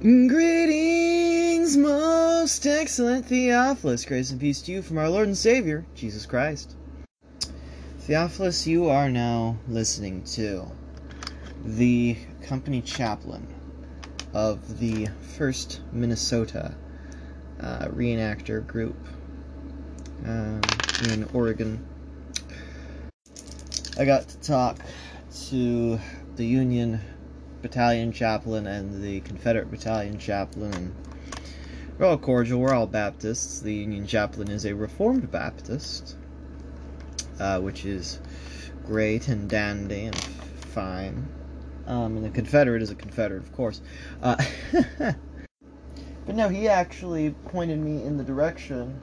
Greetings, most excellent Theophilus. Grace and peace to you from our Lord and Savior, Jesus Christ. Theophilus, you are now listening to the company chaplain of the 1st Minnesota uh, reenactor group um, in Oregon. I got to talk to the Union battalion chaplain and the Confederate battalion chaplain. We're all cordial. We're all Baptists. The Union chaplain is a Reformed Baptist, uh, which is great and dandy and fine. Um, and the Confederate is a Confederate, of course. Uh, but no, he actually pointed me in the direction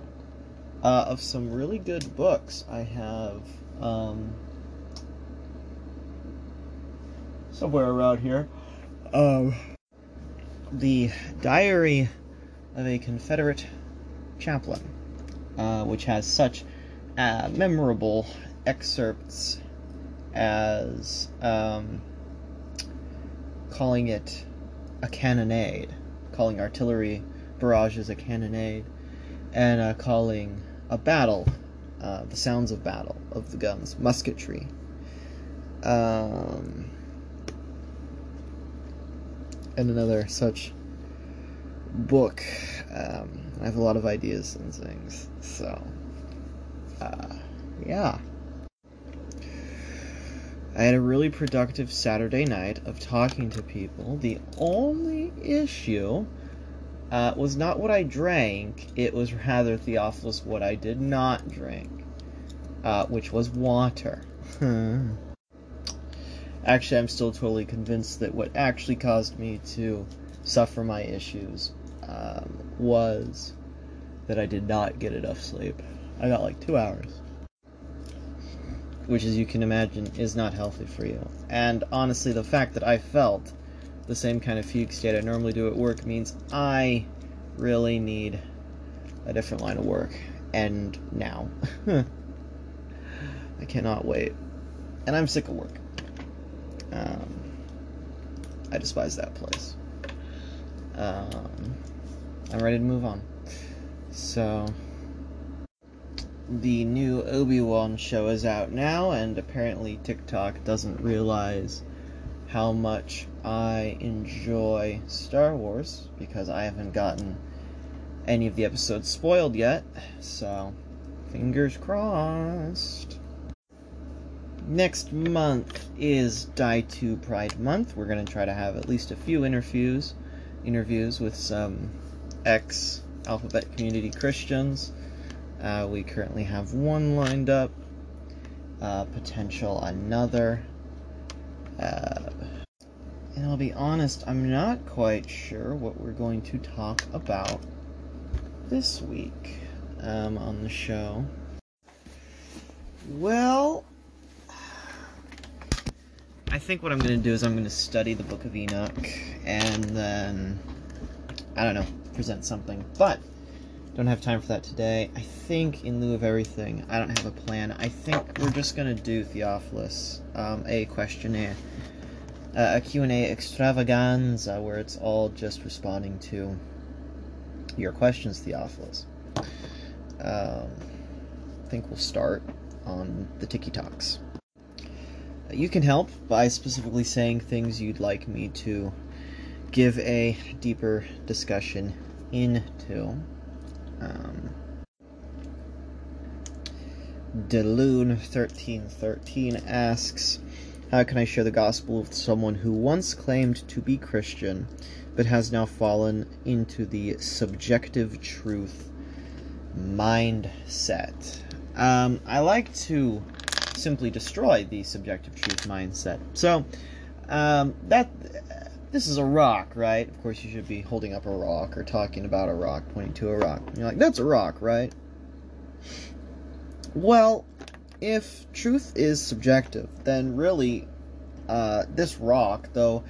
uh, of some really good books. I have. Um, somewhere around here. Um, the Diary of a Confederate Chaplain, uh, which has such uh, memorable excerpts as um, calling it a cannonade, calling artillery barrages a cannonade, and uh, calling a battle uh, the sounds of battle of the guns, musketry. Um, and another such book. Um, I have a lot of ideas and things. So, uh, yeah. I had a really productive Saturday night of talking to people. The only issue uh, was not what I drank, it was rather, Theophilus, what I did not drink, uh, which was water. Actually, I'm still totally convinced that what actually caused me to suffer my issues um, was that I did not get enough sleep. I got like two hours. Which, as you can imagine, is not healthy for you. And honestly, the fact that I felt the same kind of fugue state I normally do at work means I really need a different line of work. And now. I cannot wait. And I'm sick of work. Um, I despise that place. Um, I'm ready to move on. So, the new Obi Wan show is out now, and apparently TikTok doesn't realize how much I enjoy Star Wars because I haven't gotten any of the episodes spoiled yet. So, fingers crossed next month is Die 2 Pride Month. We're going to try to have at least a few interviews, interviews with some ex Alphabet Community Christians. Uh, we currently have one lined up, uh, potential another. Uh, and I'll be honest, I'm not quite sure what we're going to talk about this week um, on the show. Well, I think what I'm going to do is I'm going to study the Book of Enoch and then, I don't know, present something. But, don't have time for that today. I think, in lieu of everything, I don't have a plan. I think we're just going to do Theophilus, um, a questionnaire, uh, a Q&A extravaganza where it's all just responding to your questions, Theophilus. Um, I think we'll start on the TikToks. You can help by specifically saying things you'd like me to give a deeper discussion into. Um, Deloon1313 asks, How can I share the gospel with someone who once claimed to be Christian, but has now fallen into the subjective truth mindset? Um, I like to simply destroy the subjective truth mindset. So, um, that this is a rock, right? Of course, you should be holding up a rock or talking about a rock, pointing to a rock. You're like, that's a rock, right? Well, if truth is subjective, then really, uh, this rock, though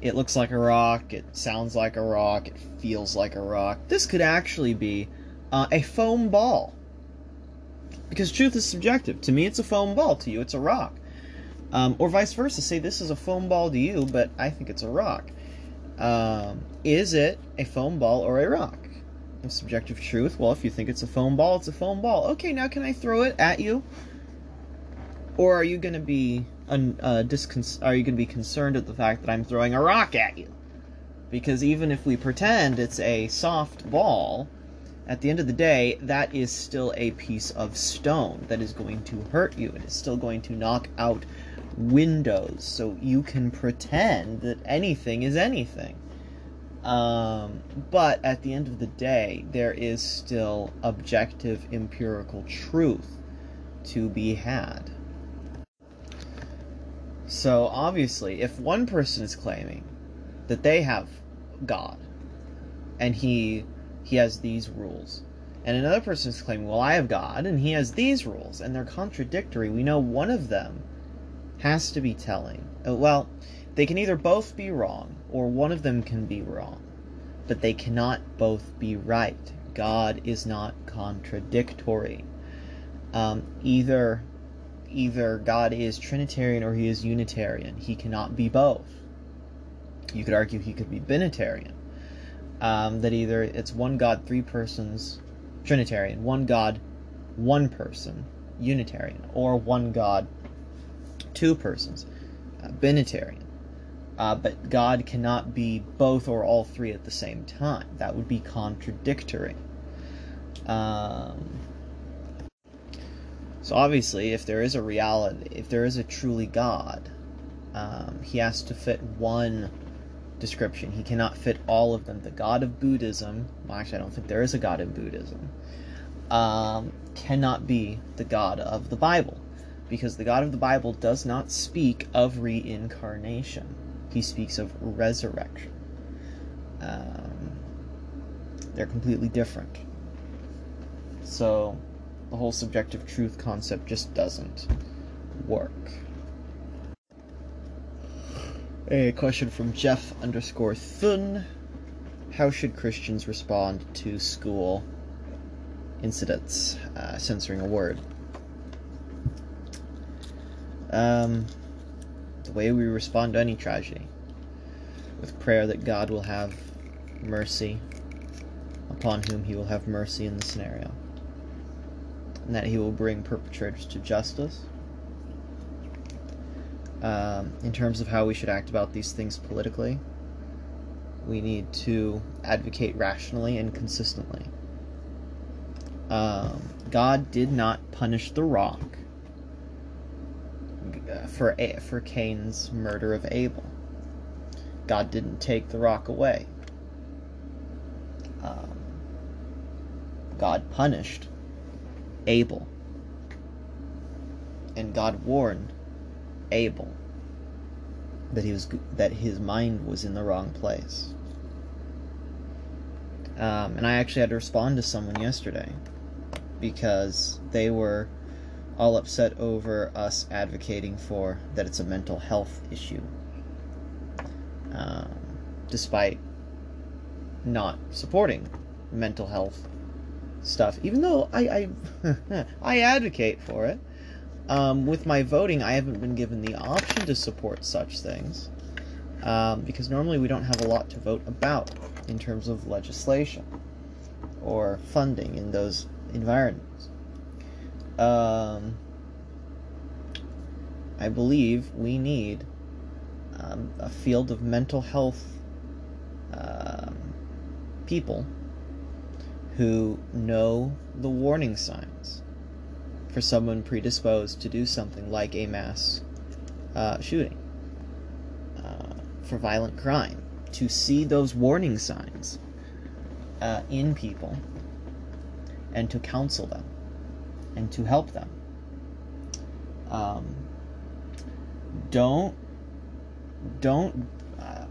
it looks like a rock, it sounds like a rock, it feels like a rock, this could actually be uh, a foam ball. Because truth is subjective. To me, it's a foam ball. To you, it's a rock. Um, or vice versa. Say this is a foam ball to you, but I think it's a rock. Um, is it a foam ball or a rock? Of subjective truth. Well, if you think it's a foam ball, it's a foam ball. Okay, now can I throw it at you? Or are you going to be un, uh, discon- are you going to be concerned at the fact that I'm throwing a rock at you? Because even if we pretend it's a soft ball, at the end of the day, that is still a piece of stone that is going to hurt you. It is still going to knock out windows. So you can pretend that anything is anything. Um, but at the end of the day, there is still objective empirical truth to be had. So obviously, if one person is claiming that they have God and he he has these rules, and another person is claiming, well, I have God and he has these rules, and they're contradictory, we know one of them has to be telling. Uh, well, they can either both be wrong or one of them can be wrong, but they cannot both be right. God is not contradictory. Um, either either God is Trinitarian or he is Unitarian. He cannot be both. You could argue he could be Binitarian. Um, that either it's one God, three persons, Trinitarian, one God, one person, Unitarian, or one God, two persons, uh, Binitarian. Uh, but God cannot be both or all three at the same time. That would be contradictory. Um, so obviously, if there is a reality, if there is a truly God, um, he has to fit one description. He cannot fit all of them. The God of Buddhism, well, actually, I don't think there is a God in Buddhism, um, cannot be the God of the Bible, because the God of the Bible does not speak of reincarnation. He speaks of resurrection. Um, they're completely different. So, the whole subjective truth concept just doesn't work. A question from Jeff underscore Thun. How should Christians respond to school incidents, uh, censoring a word? Um, the way we respond to any tragedy, with prayer that God will have mercy upon whom he will have mercy in the scenario and that he will bring perpetrators to justice. Um, in terms of how we should act about these things politically, we need to advocate rationally and consistently. Um, God did not punish the rock for A- for Cain's murder of Abel. God didn't take the rock away. Um, God punished Abel. And God warned Abel that he was that his mind was in the wrong place. Um, and I actually had to respond to someone yesterday because they were all upset over us advocating for that it's a mental health issue, um, despite not supporting mental health stuff, even though I I, I advocate for it. Um, with my voting, I haven't been given the option to support such things um, because normally we don't have a lot to vote about in terms of legislation or funding in those environments. Um, I believe we need um, a field of mental health um, people who know the warning signs for someone predisposed to do something like a mass uh, shooting, uh, for violent crime, to see those warning signs uh, in people and to counsel them and to help them. Um, don't don't uh,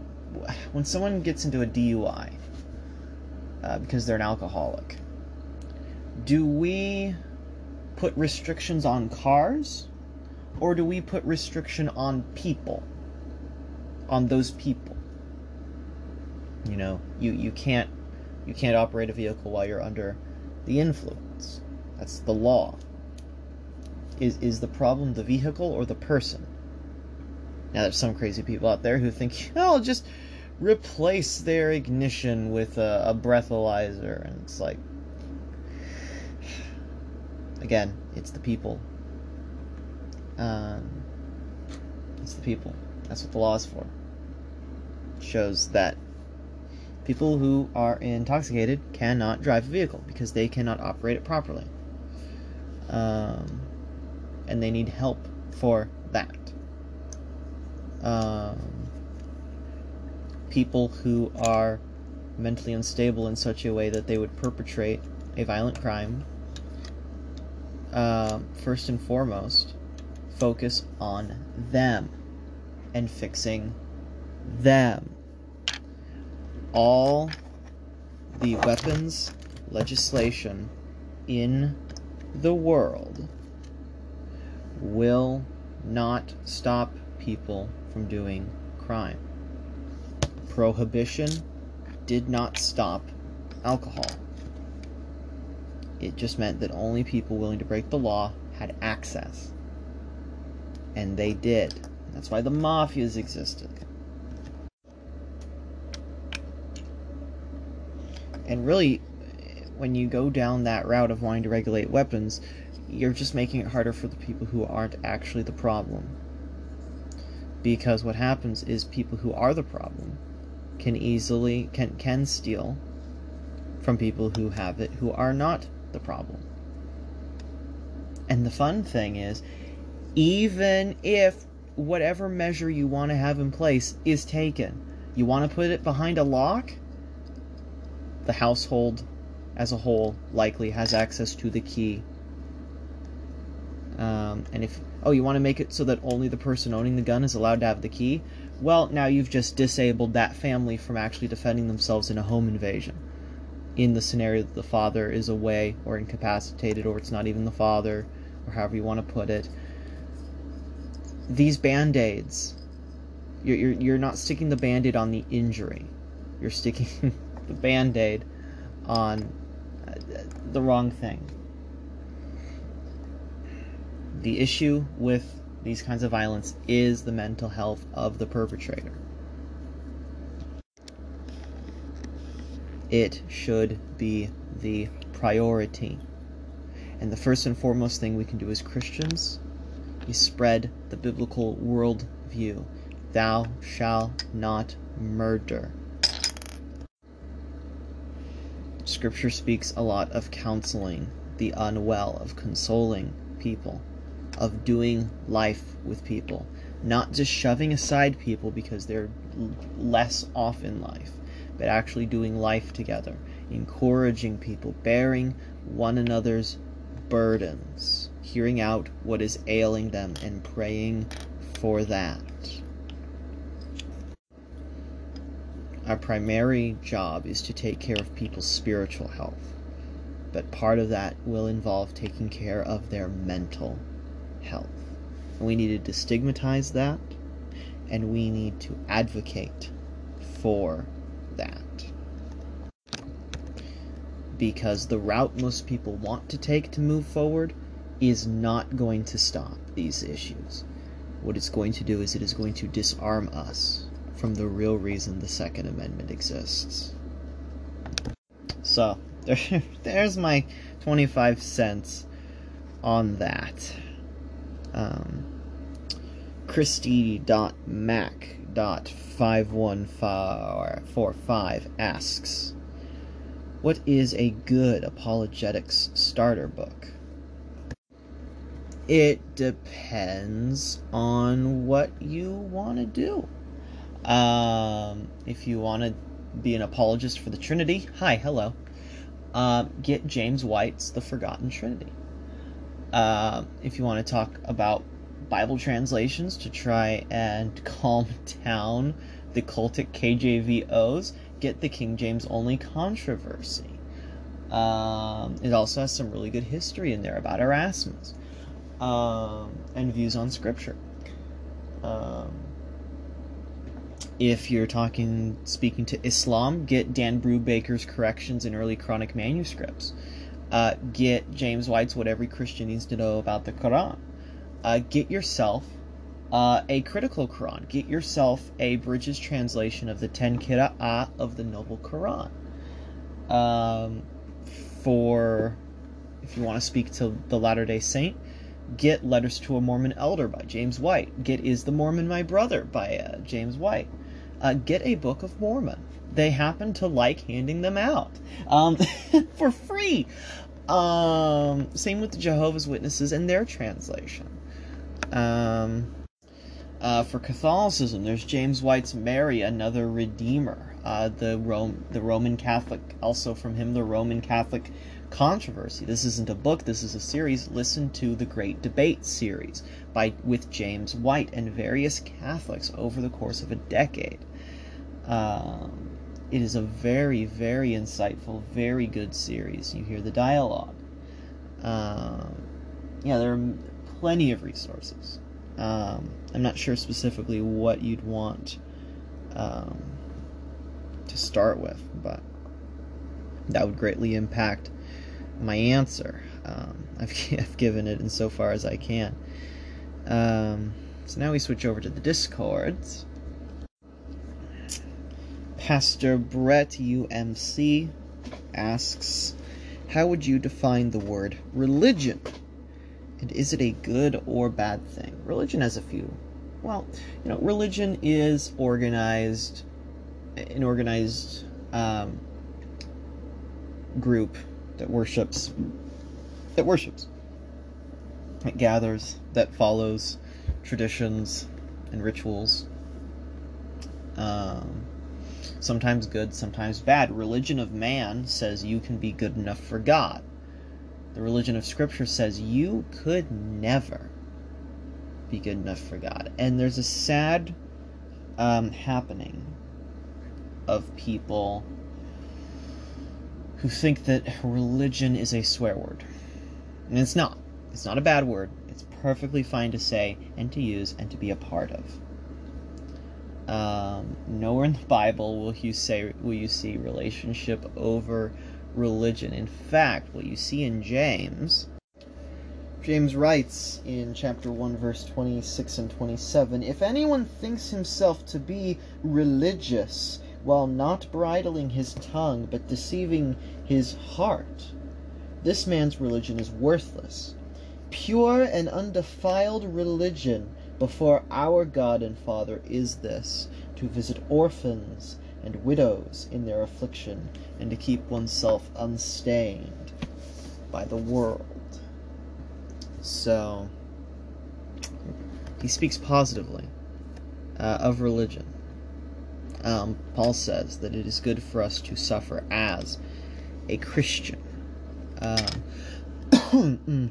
when someone gets into a DUI uh, because they're an alcoholic. Do we put restrictions on cars, or do we put restriction on people? On those people. You know, you, you can't you can't operate a vehicle while you're under the influence. That's the law. Is is the problem the vehicle or the person? Now there's some crazy people out there who think, oh, just replace their ignition with a, a breathalyzer. And it's like, again, it's the people. Um, it's the people. That's what the law is for. It shows that people who are intoxicated cannot drive a vehicle because they cannot operate it properly. Um, and they need help for that. Um, people who are mentally unstable in such a way that they would perpetrate a violent crime, uh, first and foremost, focus on them and fixing them. All the weapons legislation in the world will not stop people from doing crime. Prohibition did not stop alcohol. It just meant that only people willing to break the law had access. And they did. That's why the mafias existed. And really, when you go down that route of wanting to regulate weapons, you're just making it harder for the people who aren't actually the problem. Because what happens is people who are the problem can easily can can steal from people who have it who are not the problem. And the fun thing is even if whatever measure you want to have in place is taken, you want to put it behind a lock, the household as a whole likely has access to the key. Um, and if oh you want to make it so that only the person owning the gun is allowed to have the key, well now you've just disabled that family from actually defending themselves in a home invasion. In the scenario that the father is away or incapacitated, or it's not even the father, or however you want to put it. These band aids, you're, you're, you're not sticking the band aid on the injury, you're sticking the band aid on uh, the wrong thing. The issue with these kinds of violence is the mental health of the perpetrator. It should be the priority. And the first and foremost thing we can do as Christians is spread the biblical worldview. Thou shalt not murder. Scripture speaks a lot of counseling the unwell, of consoling people, of doing life with people, not just shoving aside people because they're less off in life, but actually doing life together, encouraging people, bearing one another's burdens, hearing out what is ailing them, and praying for that. Our primary job is to take care of people's spiritual health, but part of that will involve taking care of their mental health. And we need to destigmatize that, and we need to advocate for that. Because the route most people want to take to move forward is not going to stop these issues. What it's going to do is it is going to disarm us from the real reason the Second Amendment exists. So, there, there's my 25 cents on that. Um, Christy.mac.51545 asks, What is a good apologetics starter book? It depends on what you want to do. Um, if you want to be an apologist for the Trinity, hi, hello. Uh, get James White's The Forgotten Trinity. Uh, if you want to talk about Bible translations to try and calm down the cultic KJVOs, get the King James Only Controversy. Um, it also has some really good history in there about Erasmus um, and views on Scripture. Um, if you're talking speaking to Islam, get Dan Brubaker's corrections in early Quranic manuscripts. Uh, get James White's What Every Christian Needs to Know About the Quran. Uh, get yourself Uh, a critical Quran. Get yourself a Bridges translation of the Ten Qira'ah of the Noble Quran. Um, for if you want to speak to the Latter day Saint, get Letters to a Mormon Elder by James White. Get Is the Mormon My Brother by uh, James White. Uh, get a Book of Mormon. They happen to like handing them out um, for free. Um, same with the Jehovah's Witnesses and their translation. Um, uh, for Catholicism, there's James White's Mary, another Redeemer. Uh, the Rome, the Roman Catholic, also from him, the Roman Catholic controversy. This isn't a book. This is a series. Listen to the Great Debate series by with James White and various Catholics over the course of a decade. Um, it is a very, very insightful, very good series. You hear the dialogue. Um, yeah, there are plenty of resources. Um, I'm not sure specifically what you'd want um, to start with, but that would greatly impact my answer. Um, I've, I've given it in so far as I can. Um, so now we switch over to the discords. Pastor Brett UMC asks, How would you define the word religion? And is it a good or bad thing? Religion has a few. Well, you know, religion is organized, an organized um, group that worships, that worships, that gathers, that follows traditions and rituals. Um, sometimes good, sometimes bad. Religion of man says you can be good enough for God. The religion of Scripture says you could never be good enough for God. And there's a sad um, happening of people who think that religion is a swear word. And it's not. It's not a bad word. It's perfectly fine to say and to use and to be a part of. Um, nowhere in the Bible will you say will you see relationship over religion. In fact, what you see in James, James writes in chapter 1 verse 26 and 27, if anyone thinks himself to be religious while not bridling his tongue but deceiving his heart, this man's religion is worthless. Pure and undefiled religion before our God and Father is this to visit orphans and widows in their affliction, and to keep oneself unstained by the world. So, he speaks positively uh, of religion. Um, Paul says that it is good for us to suffer as a Christian. Um,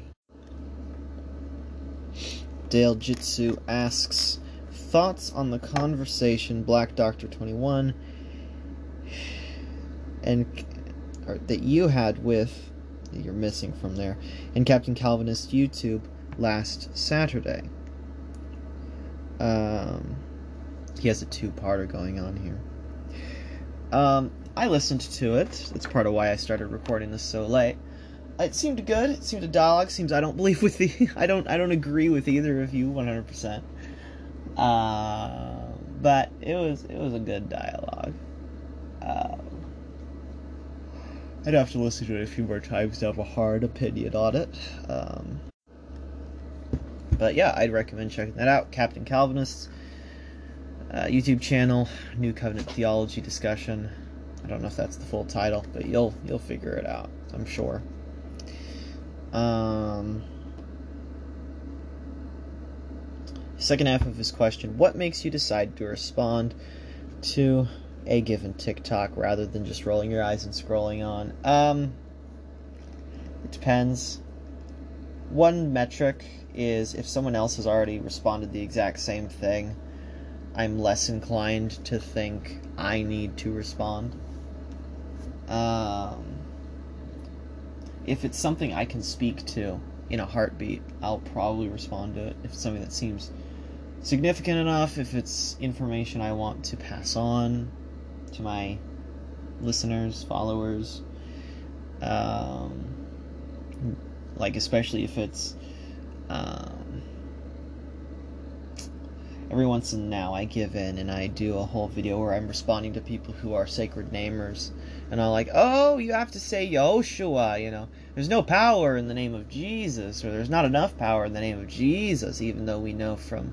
Dale Jitsu asks thoughts on the conversation Black Doctor 21 and that you had with you're missing from there and Captain Calvinist YouTube last Saturday. Um, he has a two-parter going on here. Um, I listened to it. That's part of why I started recording this so late it seemed good. It seemed a dialogue. Seems I don't believe with the I don't I don't agree with either of you 100. percent uh, But it was it was a good dialogue. Uh, I'd have to listen to it a few more times to have a hard opinion on it. Um, but yeah, I'd recommend checking that out. Captain Calvinist's uh, YouTube channel, New Covenant Theology discussion. I don't know if that's the full title, but you'll you'll figure it out. I'm sure. Um, second half of his question What makes you decide to respond to a given TikTok rather than just rolling your eyes and scrolling on? Um, it depends. One metric is if someone else has already responded the exact same thing, I'm less inclined to think I need to respond. Um, if it's something I can speak to in a heartbeat, I'll probably respond to it. If it's something that seems significant enough, if it's information I want to pass on to my listeners, followers, um, like especially if it's um, every once in a now I give in and I do a whole video where I'm responding to people who are sacred namers. And I'm like, oh, you have to say Yoshua, you know. There's no power in the name of Jesus, or there's not enough power in the name of Jesus, even though we know from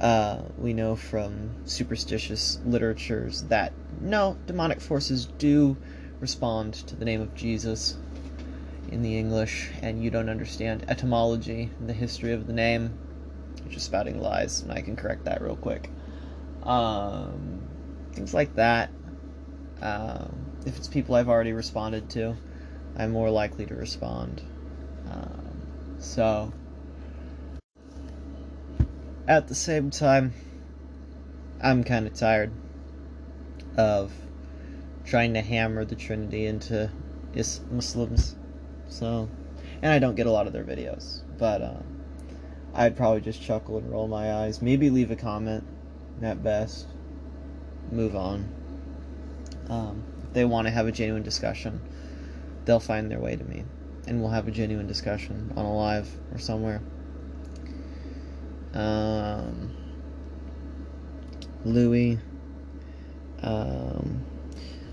uh, we know from superstitious literatures that no, demonic forces do respond to the name of Jesus in the English, and you don't understand etymology, the history of the name, which is spouting lies, and I can correct that real quick. Um, things like that. Um, if it's people I've already responded to, I'm more likely to respond. Um, so, at the same time, I'm kind of tired of trying to hammer the Trinity into is Muslims. So, and I don't get a lot of their videos, but uh, I'd probably just chuckle and roll my eyes. Maybe leave a comment at best. Move on. Um, if they want to have a genuine discussion, they'll find their way to me, and we'll have a genuine discussion on a live or somewhere. Um, Louis. Um,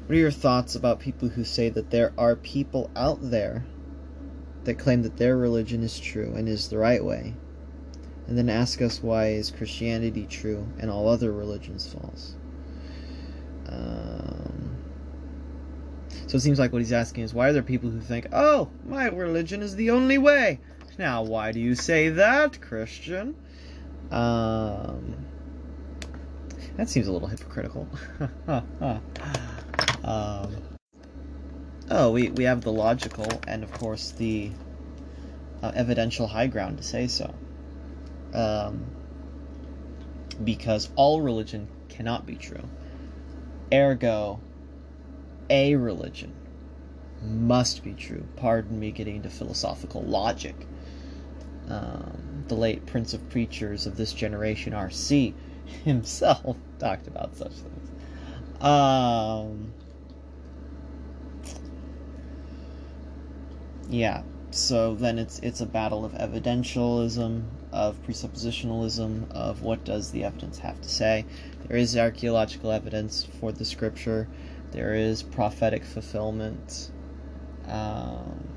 what are your thoughts about people who say that there are people out there that claim that their religion is true and is the right way, and then ask us why is Christianity true and all other religions false? Um, so it seems like what he's asking is why are there people who think, oh, my religion is the only way? Now, why do you say that, Christian? Um, that seems a little hypocritical. um, oh, we, we have the logical and, of course, the uh, evidential high ground to say so. Um, because all religion cannot be true. Ergo, a religion must be true. Pardon me getting into philosophical logic. Um, the late Prince of Preachers of this generation, R.C., himself talked about such things. Um, yeah, so then it's it's a battle of evidentialism, of presuppositionalism, of what does the evidence have to say. There is archaeological evidence for the scripture. There is prophetic fulfillment. Um,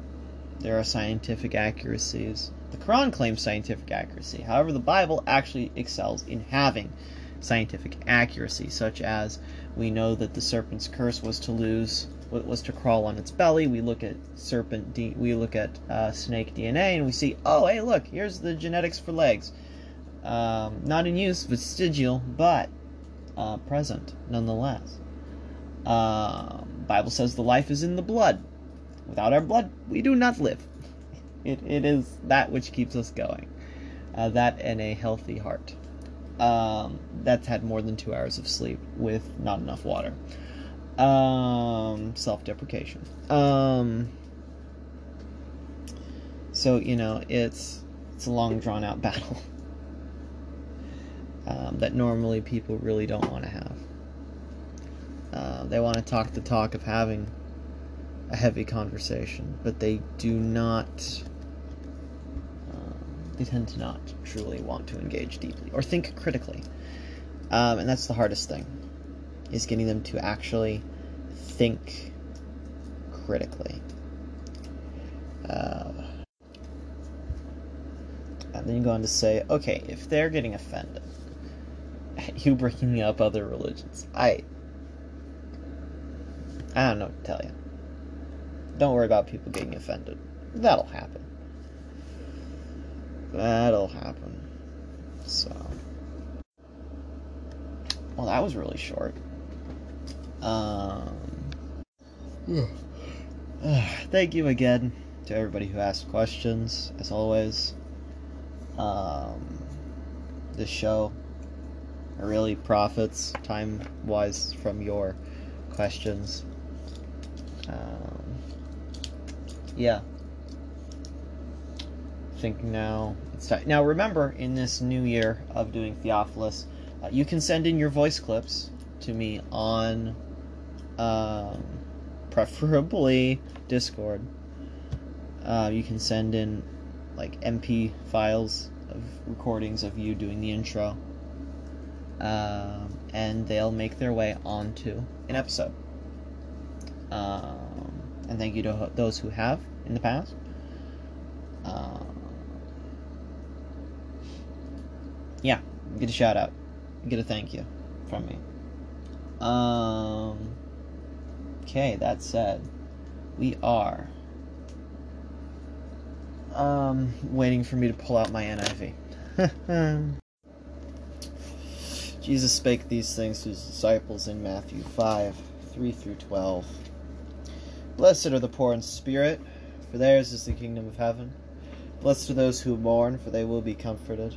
there are scientific accuracies. The Quran claims scientific accuracy. However, the Bible actually excels in having scientific accuracy, such as we know that the serpent's curse was to lose was to crawl on its belly. We look at serpent, we look at uh, snake DNA, and we see, oh, hey, look, here's the genetics for legs. Um, not in use, vestigial, but uh, present nonetheless. Uh, Bible says the life is in the blood. Without our blood, we do not live. It, it is that which keeps us going. Uh, that and a healthy heart. Um, that's had more than two hours of sleep with not enough water. Um, self-deprecation. Um, so you know, it's it's a long, drawn-out battle um, that normally people really don't want to have. Uh, they want to talk the talk of having a heavy conversation, but they do not. They tend to not truly want to engage deeply or think critically, um, and that's the hardest thing is getting them to actually think critically. Uh, and then you go on to say, okay, if they're getting offended, you bringing up other religions, I, I don't know what to tell you. Don't worry about people getting offended. That'll happen. That'll happen. So, well, that was really short. Um, thank you again to everybody who asked questions, as always. Um, this show really profits time wise from your questions. Um, yeah. Think now it's time. Now remember, in this new year of doing Theophilus, uh, you can send in your voice clips to me on um, preferably Discord. Uh, you can send in like MP files of recordings of you doing the intro. um, and they'll make their way onto an episode. Um, and thank you to those who have in the past. Um, yeah, get a shout out, get a thank you from me. Um, okay, that said, we are um, waiting for me to pull out my NIV. Jesus spake these things to his disciples in Matthew 5 3 through 12. Blessed are the poor in spirit, for theirs is the kingdom of heaven. Blessed are those who mourn, for they will be comforted.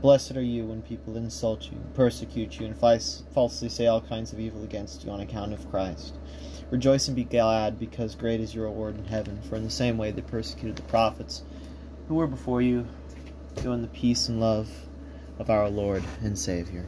Blessed are you when people insult you, persecute you, and falsely say all kinds of evil against you on account of Christ. Rejoice and be glad, because great is your reward in heaven. For in the same way they persecuted the prophets who were before you, doing the peace and love of our Lord and Savior.